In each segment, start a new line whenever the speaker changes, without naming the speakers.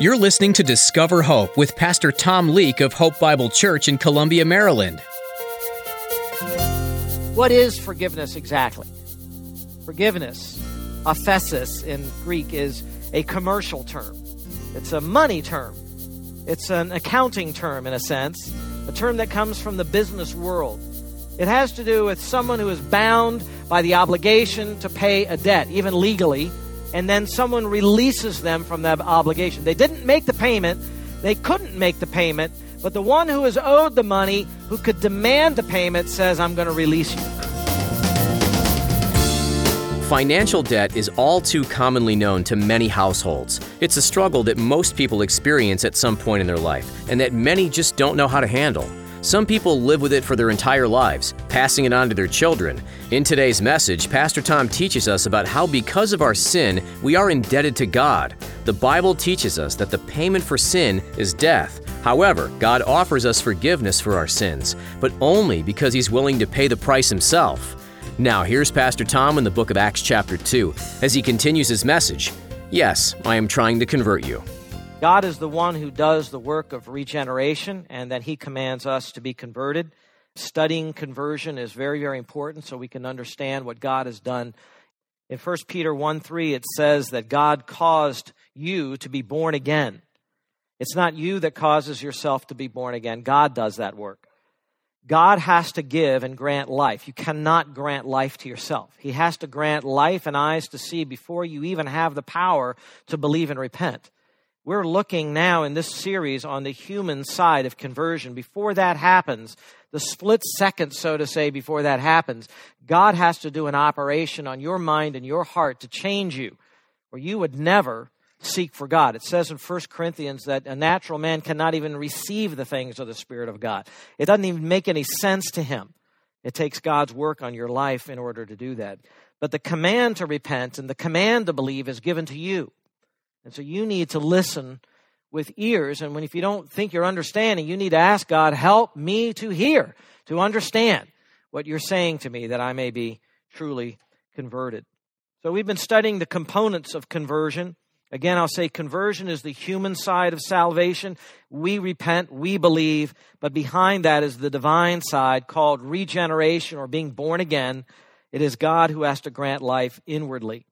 You're listening to Discover Hope with Pastor Tom Leake of Hope Bible Church in Columbia, Maryland.
What is forgiveness exactly? Forgiveness, aphesis in Greek, is a commercial term. It's a money term. It's an accounting term, in a sense, a term that comes from the business world. It has to do with someone who is bound by the obligation to pay a debt, even legally, and then someone releases them from that obligation. They didn't make the payment, they couldn't make the payment, but the one who is owed the money, who could demand the payment, says, I'm going to release you.
Financial debt is all too commonly known to many households. It's a struggle that most people experience at some point in their life, and that many just don't know how to handle. Some people live with it for their entire lives, passing it on to their children. In today's message, Pastor Tom teaches us about how, because of our sin, we are indebted to God. The Bible teaches us that the payment for sin is death. However, God offers us forgiveness for our sins, but only because He's willing to pay the price Himself. Now, here's Pastor Tom in the book of Acts, chapter 2, as he continues his message Yes, I am trying to convert you.
God is the one who does the work of regeneration, and that He commands us to be converted. Studying conversion is very, very important so we can understand what God has done. In 1 Peter 1 3, it says that God caused you to be born again. It's not you that causes yourself to be born again, God does that work. God has to give and grant life. You cannot grant life to yourself. He has to grant life and eyes to see before you even have the power to believe and repent. We're looking now in this series on the human side of conversion. Before that happens, the split second, so to say, before that happens, God has to do an operation on your mind and your heart to change you, or you would never seek for God. It says in 1 Corinthians that a natural man cannot even receive the things of the Spirit of God. It doesn't even make any sense to him. It takes God's work on your life in order to do that. But the command to repent and the command to believe is given to you. And so you need to listen with ears. And when if you don't think you're understanding, you need to ask God, help me to hear, to understand what you're saying to me that I may be truly converted. So we've been studying the components of conversion. Again, I'll say conversion is the human side of salvation. We repent, we believe, but behind that is the divine side called regeneration or being born again. It is God who has to grant life inwardly.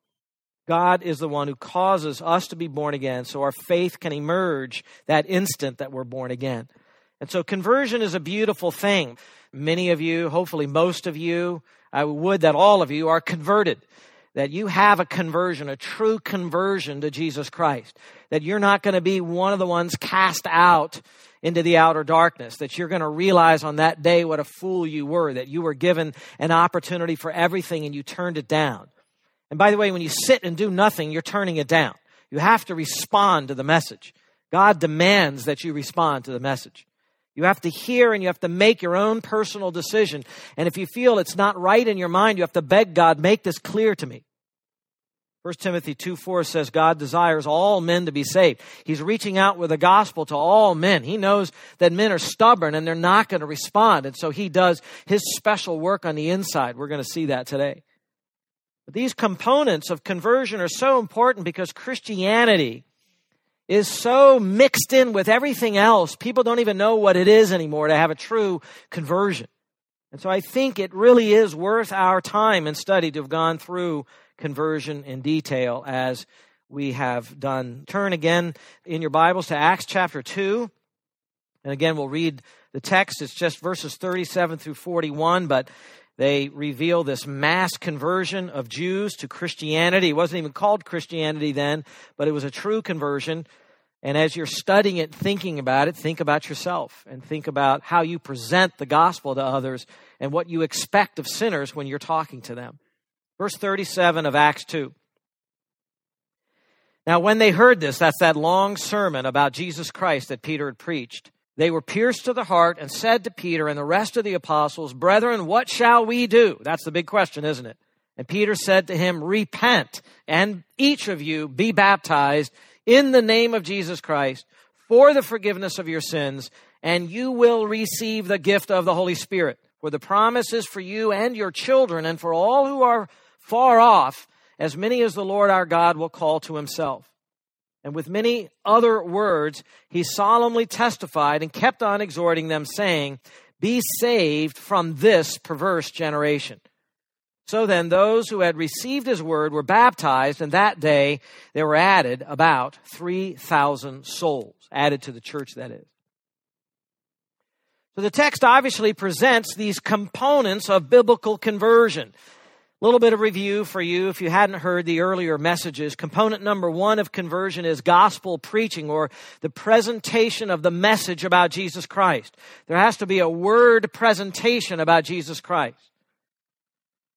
God is the one who causes us to be born again so our faith can emerge that instant that we're born again. And so conversion is a beautiful thing. Many of you, hopefully most of you, I would that all of you are converted. That you have a conversion, a true conversion to Jesus Christ. That you're not going to be one of the ones cast out into the outer darkness. That you're going to realize on that day what a fool you were. That you were given an opportunity for everything and you turned it down. And by the way, when you sit and do nothing, you're turning it down. You have to respond to the message. God demands that you respond to the message. You have to hear and you have to make your own personal decision. And if you feel it's not right in your mind, you have to beg God, make this clear to me. 1 Timothy 2 4 says God desires all men to be saved. He's reaching out with the gospel to all men. He knows that men are stubborn and they're not going to respond. And so he does his special work on the inside. We're going to see that today. These components of conversion are so important because Christianity is so mixed in with everything else, people don't even know what it is anymore to have a true conversion. And so I think it really is worth our time and study to have gone through conversion in detail as we have done. Turn again in your Bibles to Acts chapter 2. And again, we'll read the text. It's just verses 37 through 41, but they reveal this mass conversion of Jews to Christianity. It wasn't even called Christianity then, but it was a true conversion. And as you're studying it, thinking about it, think about yourself and think about how you present the gospel to others and what you expect of sinners when you're talking to them. Verse 37 of Acts 2. Now, when they heard this, that's that long sermon about Jesus Christ that Peter had preached. They were pierced to the heart and said to Peter and the rest of the apostles, Brethren, what shall we do? That's the big question, isn't it? And Peter said to him, Repent, and each of you be baptized in the name of Jesus Christ for the forgiveness of your sins, and you will receive the gift of the Holy Spirit. For the promise is for you and your children, and for all who are far off, as many as the Lord our God will call to himself. And with many other words, he solemnly testified and kept on exhorting them, saying, Be saved from this perverse generation. So then, those who had received his word were baptized, and that day there were added about 3,000 souls, added to the church, that is. So the text obviously presents these components of biblical conversion. A little bit of review for you if you hadn't heard the earlier messages. Component number one of conversion is gospel preaching or the presentation of the message about Jesus Christ. There has to be a word presentation about Jesus Christ.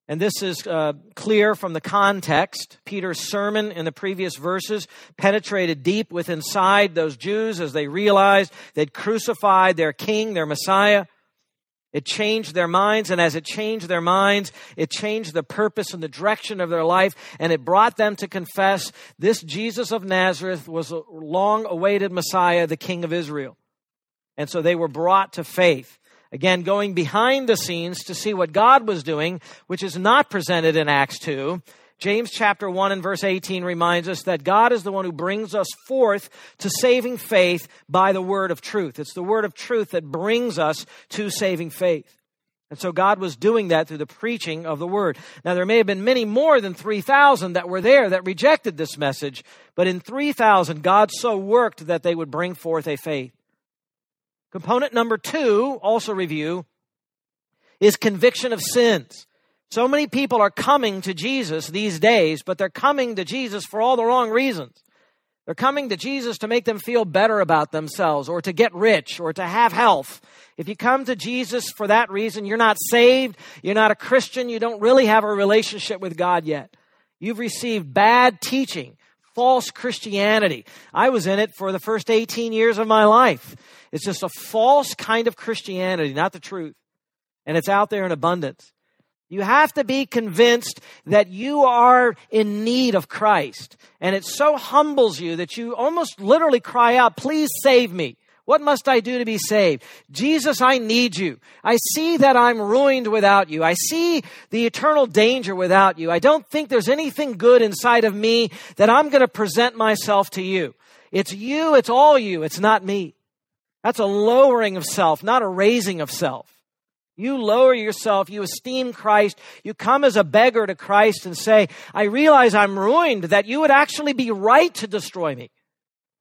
And this is uh, clear from the context. Peter's sermon in the previous verses penetrated deep within inside those Jews as they realized they'd crucified their king, their Messiah. It changed their minds, and as it changed their minds, it changed the purpose and the direction of their life, and it brought them to confess this Jesus of Nazareth was a long awaited Messiah, the King of Israel. And so they were brought to faith. Again, going behind the scenes to see what God was doing, which is not presented in Acts 2. James chapter 1 and verse 18 reminds us that God is the one who brings us forth to saving faith by the word of truth. It's the word of truth that brings us to saving faith. And so God was doing that through the preaching of the word. Now there may have been many more than 3,000 that were there that rejected this message, but in 3,000 God so worked that they would bring forth a faith. Component number two, also review, is conviction of sins. So many people are coming to Jesus these days, but they're coming to Jesus for all the wrong reasons. They're coming to Jesus to make them feel better about themselves or to get rich or to have health. If you come to Jesus for that reason, you're not saved, you're not a Christian, you don't really have a relationship with God yet. You've received bad teaching, false Christianity. I was in it for the first 18 years of my life. It's just a false kind of Christianity, not the truth. And it's out there in abundance. You have to be convinced that you are in need of Christ. And it so humbles you that you almost literally cry out, please save me. What must I do to be saved? Jesus, I need you. I see that I'm ruined without you. I see the eternal danger without you. I don't think there's anything good inside of me that I'm going to present myself to you. It's you, it's all you, it's not me. That's a lowering of self, not a raising of self. You lower yourself, you esteem Christ, you come as a beggar to Christ and say, I realize I'm ruined, that you would actually be right to destroy me.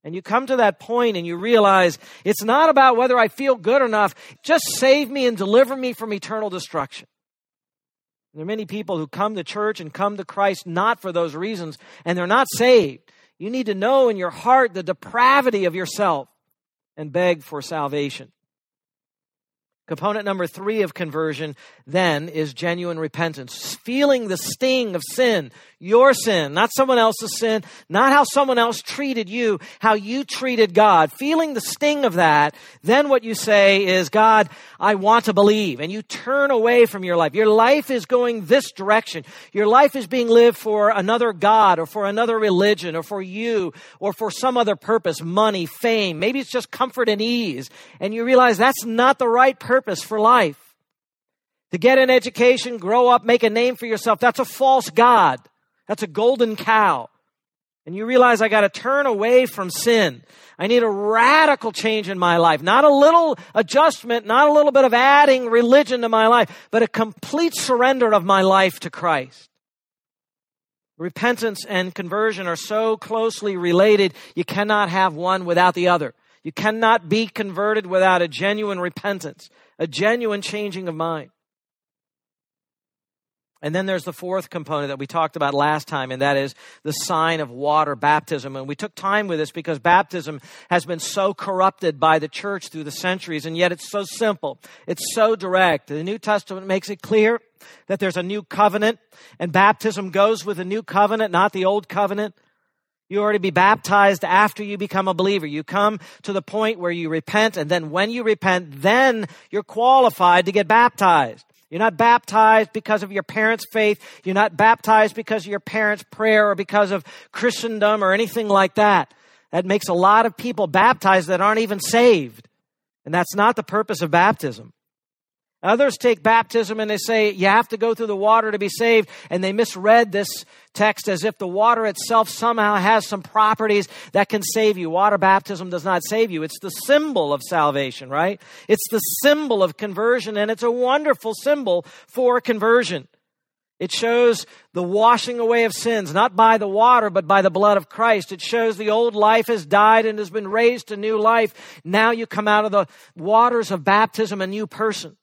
And you come to that point and you realize it's not about whether I feel good enough, just save me and deliver me from eternal destruction. There are many people who come to church and come to Christ not for those reasons, and they're not saved. You need to know in your heart the depravity of yourself and beg for salvation. Component number three of conversion then is genuine repentance. Feeling the sting of sin, your sin, not someone else's sin, not how someone else treated you, how you treated God. Feeling the sting of that, then what you say is, God, I want to believe. And you turn away from your life. Your life is going this direction. Your life is being lived for another God or for another religion or for you or for some other purpose, money, fame. Maybe it's just comfort and ease. And you realize that's not the right purpose for life. To get an education, grow up, make a name for yourself, that's a false God. That's a golden cow. And you realize I got to turn away from sin. I need a radical change in my life. Not a little adjustment, not a little bit of adding religion to my life, but a complete surrender of my life to Christ. Repentance and conversion are so closely related, you cannot have one without the other. You cannot be converted without a genuine repentance a genuine changing of mind. And then there's the fourth component that we talked about last time, and that is the sign of water baptism. And we took time with this because baptism has been so corrupted by the church through the centuries, and yet it's so simple. It's so direct. The New Testament makes it clear that there's a new covenant, and baptism goes with the new covenant, not the old covenant. You are to be baptized after you become a believer. You come to the point where you repent, and then when you repent, then you're qualified to get baptized. You're not baptized because of your parents' faith. You're not baptized because of your parents' prayer or because of Christendom or anything like that. That makes a lot of people baptized that aren't even saved. And that's not the purpose of baptism. Others take baptism and they say you have to go through the water to be saved, and they misread this text as if the water itself somehow has some properties that can save you. Water baptism does not save you. It's the symbol of salvation, right? It's the symbol of conversion, and it's a wonderful symbol for conversion. It shows the washing away of sins, not by the water, but by the blood of Christ. It shows the old life has died and has been raised to new life. Now you come out of the waters of baptism a new person.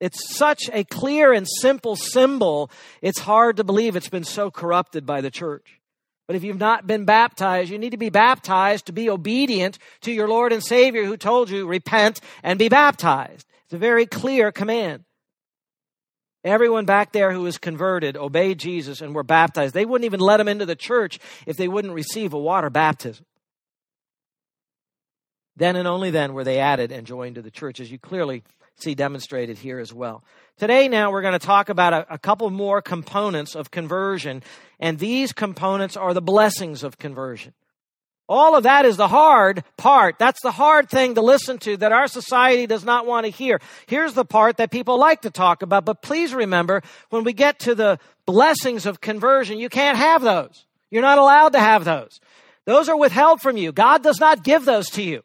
It's such a clear and simple symbol, it's hard to believe it's been so corrupted by the church. But if you've not been baptized, you need to be baptized to be obedient to your Lord and Savior who told you, repent and be baptized. It's a very clear command. Everyone back there who was converted obeyed Jesus and were baptized. They wouldn't even let them into the church if they wouldn't receive a water baptism. Then and only then were they added and joined to the church, as you clearly see demonstrated here as well. Today, now, we're going to talk about a, a, couple more components of conversion, and these components are the blessings of conversion. All of that is the hard part. That's the hard thing to listen to that our society does not want to hear. Here's the part that people like to talk about, but please remember, when we get to the blessings of conversion, you can't have those. You're not allowed to have those. Those are withheld from you. God does not give those to you.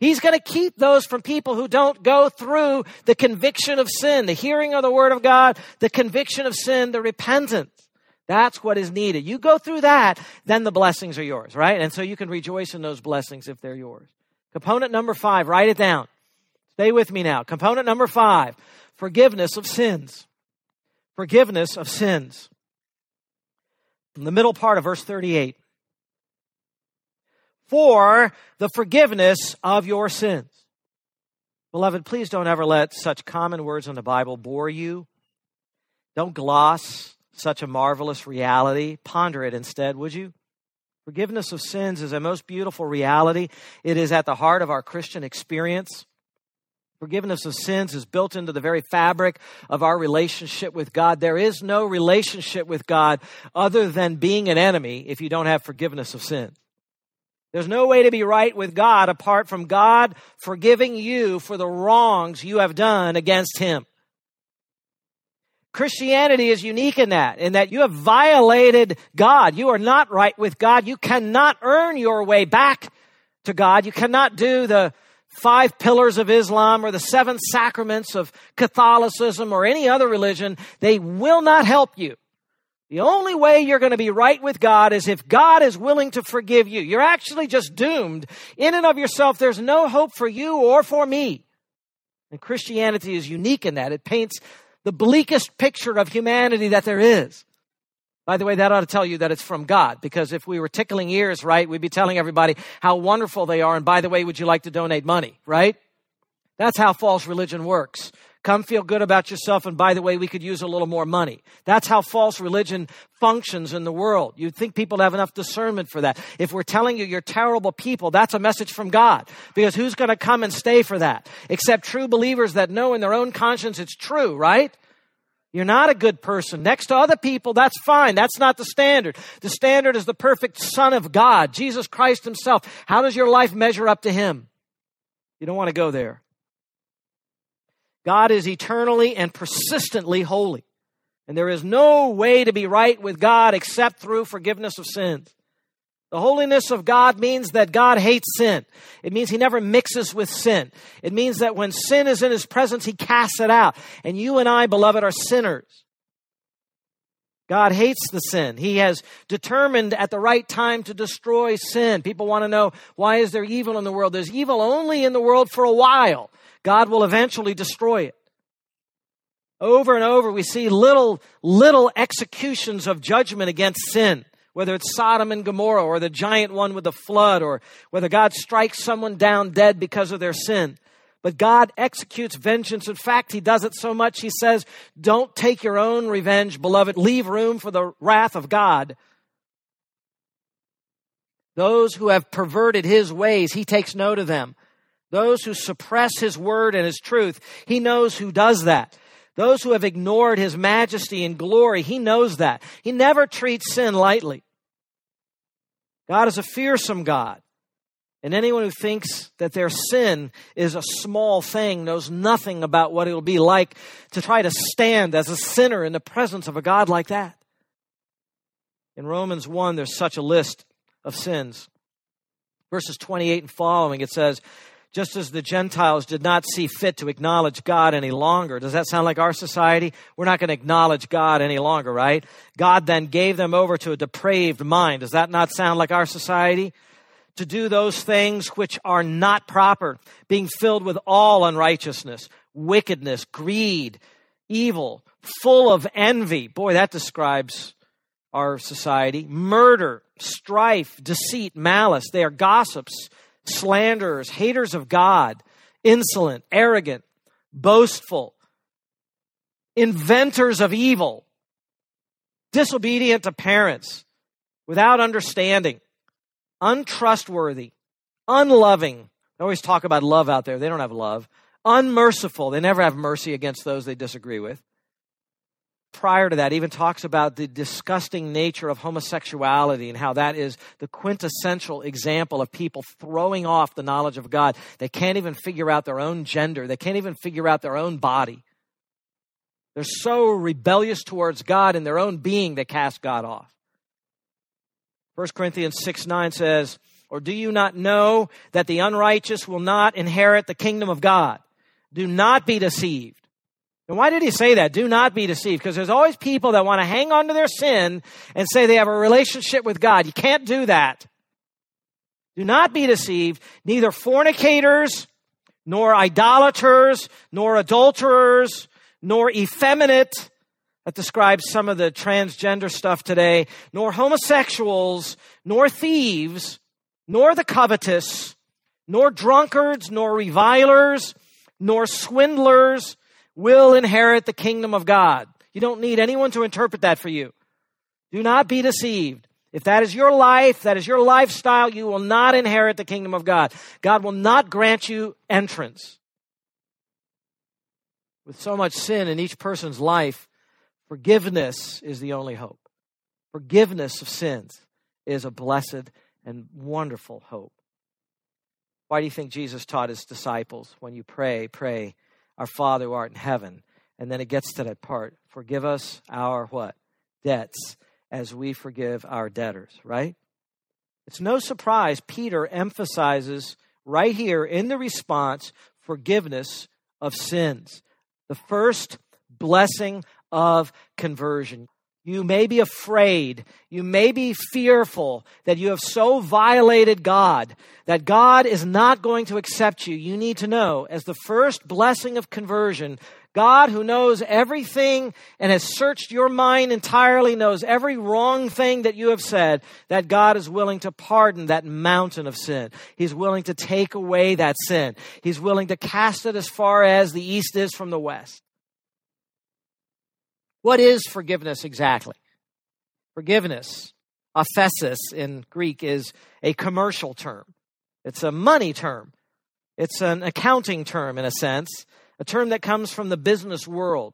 He's going to keep those from people who don't go through the conviction of sin, the hearing of the word of God, the conviction of sin, the repentance. That's what is needed. You go through that, then the blessings are yours, right? And so you can rejoice in those blessings if they're yours. Component number five, write it down. Stay with me now. Component number five, forgiveness of sins. Forgiveness of sins. In the middle part of verse 38 for the forgiveness of your sins. Beloved, please don't ever let such common words in the Bible bore you. Don't gloss such a marvelous reality. Ponder it instead, would you? Forgiveness of sins is a most beautiful reality. It is at the heart of our Christian experience. Forgiveness of sins is built into the very fabric of our relationship with God. There is no relationship with God other than being an enemy if you don't have forgiveness of sins. There's no way to be right with God apart from God forgiving you for the wrongs you have done against Him. Christianity is unique in that, in that you have violated God. You are not right with God. You cannot earn your way back to God. You cannot do the five pillars of Islam or the seven sacraments of Catholicism or any other religion. They will not help you. The only way you're going to be right with God is if God is willing to forgive you. You're actually just doomed. In and of yourself, there's no hope for you or for me. And Christianity is unique in that. It paints the bleakest picture of humanity that there is. By the way, that ought to tell you that it's from God, because if we were tickling ears, right, we'd be telling everybody how wonderful they are. And by the way, would you like to donate money, right? That's how false religion works. Come feel good about yourself. And by the way, we could use a little more money. That's how false religion functions in the world. You'd think people have enough discernment for that. If we're telling you you're terrible people, that's a message from God. Because who's going to come and stay for that? Except true believers that know in their own conscience it's true, right? You're not a good person. Next to other people, that's fine. That's not the standard. The standard is the perfect Son of God, Jesus Christ Himself. How does your life measure up to Him? You don't want to go there. God is eternally and persistently holy. And there is no way to be right with God except through forgiveness of sins. The holiness of God means that God hates sin. It means he never mixes with sin. It means that when sin is in his presence, he casts it out. And you and I, beloved, are sinners. God hates the sin. He has determined at the right time to destroy sin. People want to know why is there evil in the world? There's evil only in the world for a while. God will eventually destroy it. Over and over, we see little, little executions of judgment against sin, whether it's Sodom and Gomorrah or the giant one with the flood or whether God strikes someone down dead because of their sin. But God executes vengeance. In fact, He does it so much, He says, Don't take your own revenge, beloved. Leave room for the wrath of God. Those who have perverted His ways, He takes note of them. Those who suppress his word and his truth, he knows who does that. Those who have ignored his majesty and glory, he knows that. He never treats sin lightly. God is a fearsome God. And anyone who thinks that their sin is a small thing knows nothing about what it will be like to try to stand as a sinner in the presence of a God like that. In Romans 1, there's such a list of sins. Verses 28 and following, it says, just as the Gentiles did not see fit to acknowledge God any longer. Does that sound like our society? We're not going to acknowledge God any longer, right? God then gave them over to a depraved mind. Does that not sound like our society? To do those things which are not proper, being filled with all unrighteousness, wickedness, greed, evil, full of envy. Boy, that describes our society. Murder, strife, deceit, malice. They are gossips slanderers, haters of God, insolent, arrogant, boastful, inventors of evil, disobedient to parents, without understanding, untrustworthy, unloving. They always talk about love out there. They don't have love. Unmerciful. They never have mercy against those they disagree with prior to that even talks about the disgusting nature of homosexuality and how that is the quintessential example of people throwing off the knowledge of God. They can't even figure out their own gender, they can't even figure out their own body. They're so rebellious towards God in their own being they cast God off. 1 Corinthians 6 9 says, Or do you not know that the unrighteous will not inherit the kingdom of God? Do not be deceived. And why did he say that? Do not be deceived. Because there's always people that want to hang on to their sin and say they have a relationship with God. You can't do that. Do not be deceived. Neither fornicators, nor idolaters, nor adulterers, nor effeminate, that describes some of the transgender stuff today, nor homosexuals, nor thieves, nor the covetous, nor drunkards, nor revilers, nor swindlers will inherit the kingdom of God. You don't need anyone to interpret that for you. Do not be deceived. If that is your life, that is your lifestyle, you will not inherit the kingdom of God. God will not grant you entrance. With so much sin in each person's life, forgiveness is the only hope. Forgiveness of sins is a blessed and wonderful hope. Why do you think Jesus taught his disciples when you pray, pray, our Father who art in heaven. And then it gets to that part. Forgive us our what? Debts as we forgive our debtors, right? It's no surprise Peter emphasizes right here in the response forgiveness of sins. The first blessing of conversion. You may be afraid. You may be fearful that you have so violated God that God is not going to accept you. You need to know, as the first blessing of conversion, God, who knows everything and has searched your mind entirely, knows every wrong thing that you have said, that God is willing to pardon that mountain of sin. He's willing to take away that sin. He's willing to cast it as far as the east is from the west. What is forgiveness exactly? Forgiveness, aphesis in Greek, is a commercial term. It's a money term. It's an accounting term, in a sense, a term that comes from the business world.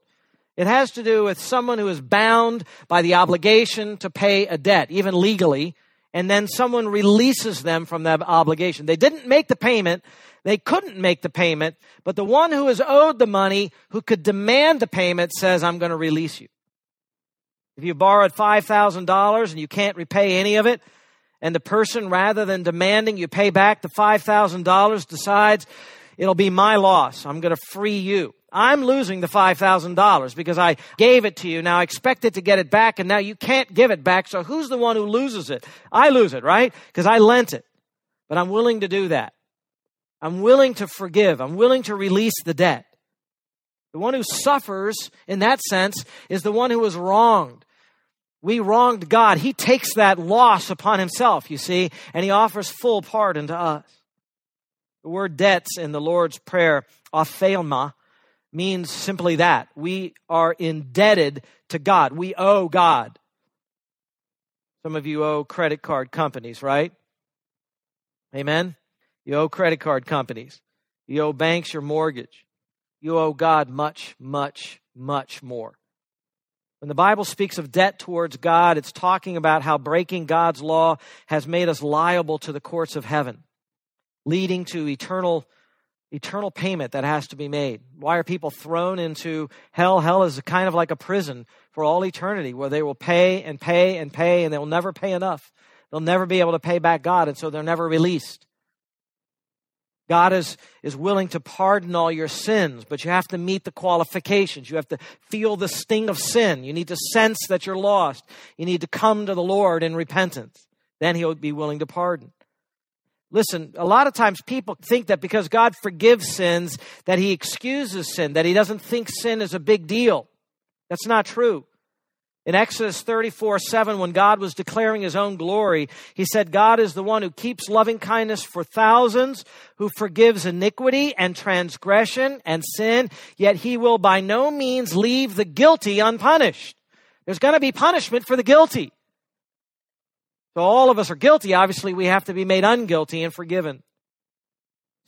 It has to do with someone who is bound by the obligation to pay a debt, even legally, and then someone releases them from that obligation. They didn't make the payment, they couldn't make the payment, but the one who is owed the money, who could demand the payment, says, I'm going to release you. If you borrowed $5,000 and you can't repay any of it, and the person, rather than demanding you pay back the $5,000, decides, it'll be my loss. I'm going to free you. I'm losing the $5,000 because I gave it to you. Now I expected to get it back and now you can't give it back. So who's the one who loses it? I lose it, right? Because I lent it. But I'm willing to do that. I'm willing to forgive. I'm willing to release the debt. The one who suffers in that sense is the one who was wronged. We wronged God. He takes that loss upon himself, you see, and he offers full pardon to us. The word debts in the Lord's Prayer, opheilema, means simply that. We are indebted to God. We owe God. Some of you owe credit card companies, right? Amen? You owe credit card companies. You owe banks your mortgage. You owe God much, much, much more. When the Bible speaks of debt towards God, it's talking about how breaking God's law has made us liable to the courts of heaven. leading to eternal eternal payment that has to be made. Why are people thrown into hell? Hell is kind of like a prison for all eternity where they will pay and pay and pay and they will never pay enough. They'll never be able to pay back God and so they're never released. God is, is willing to pardon all your sins, but you have to meet the qualifications. You have to feel the sting of sin. You need to sense that you're lost. You need to come to the Lord in repentance. Then He'll be willing to pardon. Listen, a lot of times people think that because God forgives sins, that He excuses sin, that He doesn't think sin is a big deal. That's not true. In Exodus 34 7, when God was declaring his own glory, he said, God is the one who keeps loving kindness for thousands, who forgives iniquity and transgression and sin, yet he will by no means leave the guilty unpunished. There's going to be punishment for the guilty. So all of us are guilty. Obviously, we have to be made unguilty and forgiven.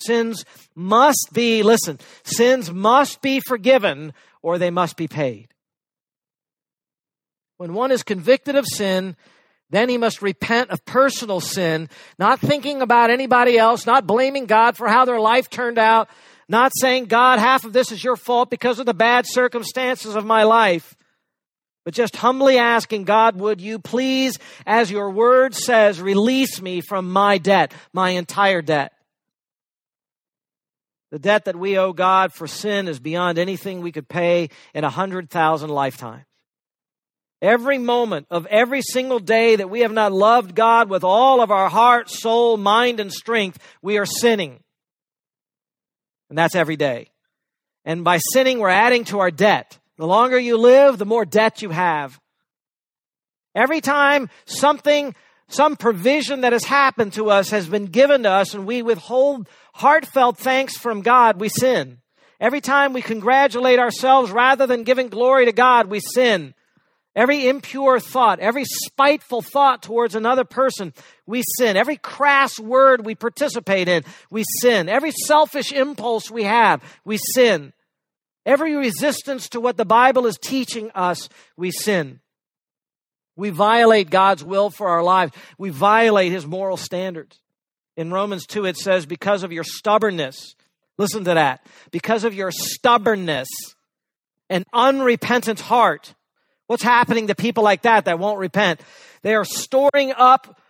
Sins must be, listen, sins must be forgiven or they must be paid. When one is convicted of sin, then he must repent of personal sin, not thinking about anybody else, not blaming God for how their life turned out, not saying, God, half of this is your fault because of the bad circumstances of my life, but just humbly asking, God, would you please, as your word says, release me from my debt, my entire debt? The debt that we owe God for sin is beyond anything we could pay in a hundred thousand lifetimes. Every moment of every single day that we have not loved God with all of our heart, soul, mind, and strength, we are sinning. And that's every day. And by sinning, we're adding to our debt. The longer you live, the more debt you have. Every time something, some provision that has happened to us has been given to us and we withhold heartfelt thanks from God, we sin. Every time we congratulate ourselves rather than giving glory to God, we sin. Every impure thought, every spiteful thought towards another person, we sin. Every crass word we participate in, we sin. Every selfish impulse we have, we sin. Every resistance to what the Bible is teaching us, we sin. We violate God's will for our lives. We violate His moral standards. In Romans 2, it says, because of your stubbornness, listen to that, because of your stubbornness and unrepentant heart, What's happening to people like that that won't repent? They are storing up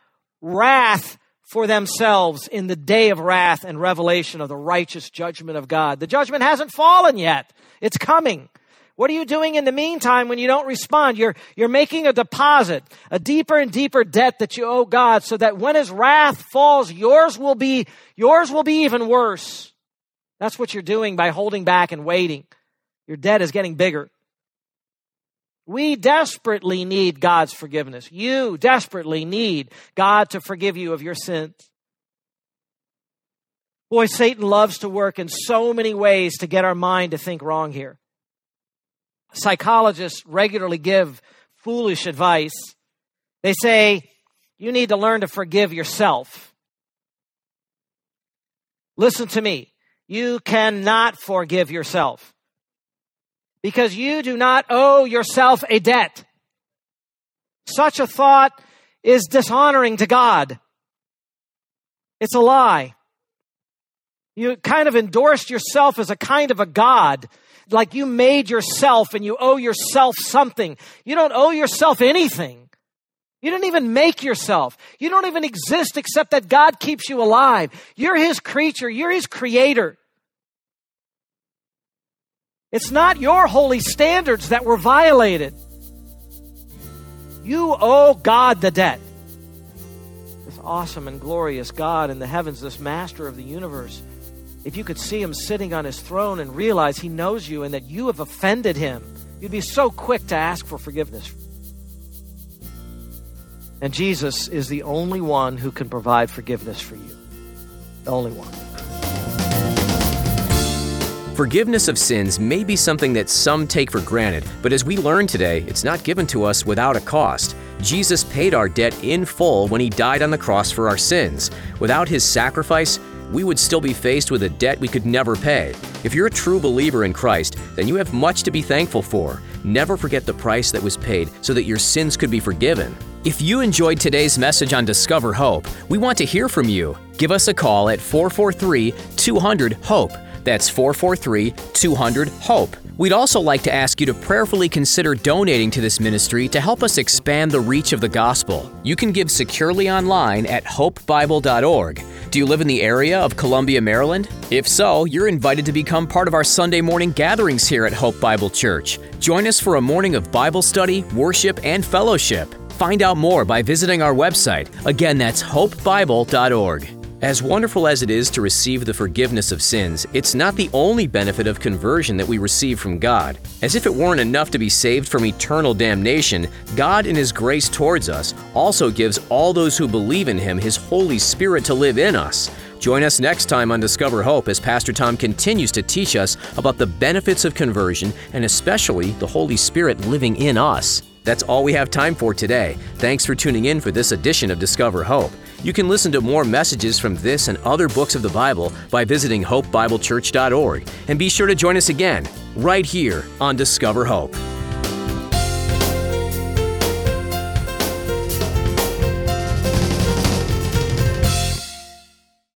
wrath for themselves in the day of wrath and revelation of the righteous judgment of God. The judgment hasn't fallen yet. It's coming. What are you doing in the meantime when you don't respond? You're, you're making a deposit, a deeper and deeper debt that you owe God so that when his wrath falls, yours will be, yours will be even worse. That's what you're doing by holding back and waiting. Your debt is getting bigger. We desperately need God's forgiveness. You desperately need God to forgive you of your sins. Boy, Satan loves to work in so many ways to get our mind to think wrong here. Psychologists regularly give foolish advice. They say, you need to learn to forgive yourself. Listen to me. You cannot forgive yourself because you do not owe yourself a debt. Such a thought is dishonoring to God. It's a lie. You kind of endorsed yourself as a kind of a God, like you made yourself and you owe yourself something. You don't owe yourself anything. You didn't even make yourself. You don't even exist except that God keeps you alive. You're His creature. You're His creator. It's not your holy standards that were violated. You owe God the debt. This awesome and glorious God in the heavens, this master of the universe, if you could see him sitting on his throne and realize he knows you and that you have offended him, you'd be so quick to ask for forgiveness. And Jesus is the only one who can provide forgiveness for you. The only one.
Forgiveness of sins may be something that some take for granted, but as we learn today, it's not given to us without a cost. Jesus paid our debt in full when he died on the cross for our sins. Without his sacrifice, we would still be faced with a debt we could never pay. If you're a true believer in Christ, then you have much to be thankful for. Never forget the price that was paid so that your sins could be forgiven. If you enjoyed today's message on Discover Hope, we want to hear from you. Give us a call at 443 200 HOPE. That's 443 200 HOPE. We'd also like to ask you to prayerfully consider donating to this ministry to help us expand the reach of the gospel. You can give securely online at hopebible.org. Do you live in the area of Columbia, Maryland? If so, you're invited to become part of our Sunday morning gatherings here at Hope Bible Church. Join us for a morning of Bible study, worship, and fellowship. Find out more by visiting our website. Again, that's hopebible.org. As wonderful as it is to receive the forgiveness of sins, it's not the only benefit of conversion that we receive from God. As if it weren't enough to be saved from eternal damnation, God, in His grace towards us, also gives all those who believe in Him His Holy Spirit to live in us. Join us next time on Discover Hope as Pastor Tom continues to teach us about the benefits of conversion and especially the Holy Spirit living in us. That's all we have time for today. Thanks for tuning in for this edition of Discover Hope. You can listen to more messages from this and other books of the Bible by visiting hopebiblechurch.org. And be sure to join us again, right here on Discover Hope.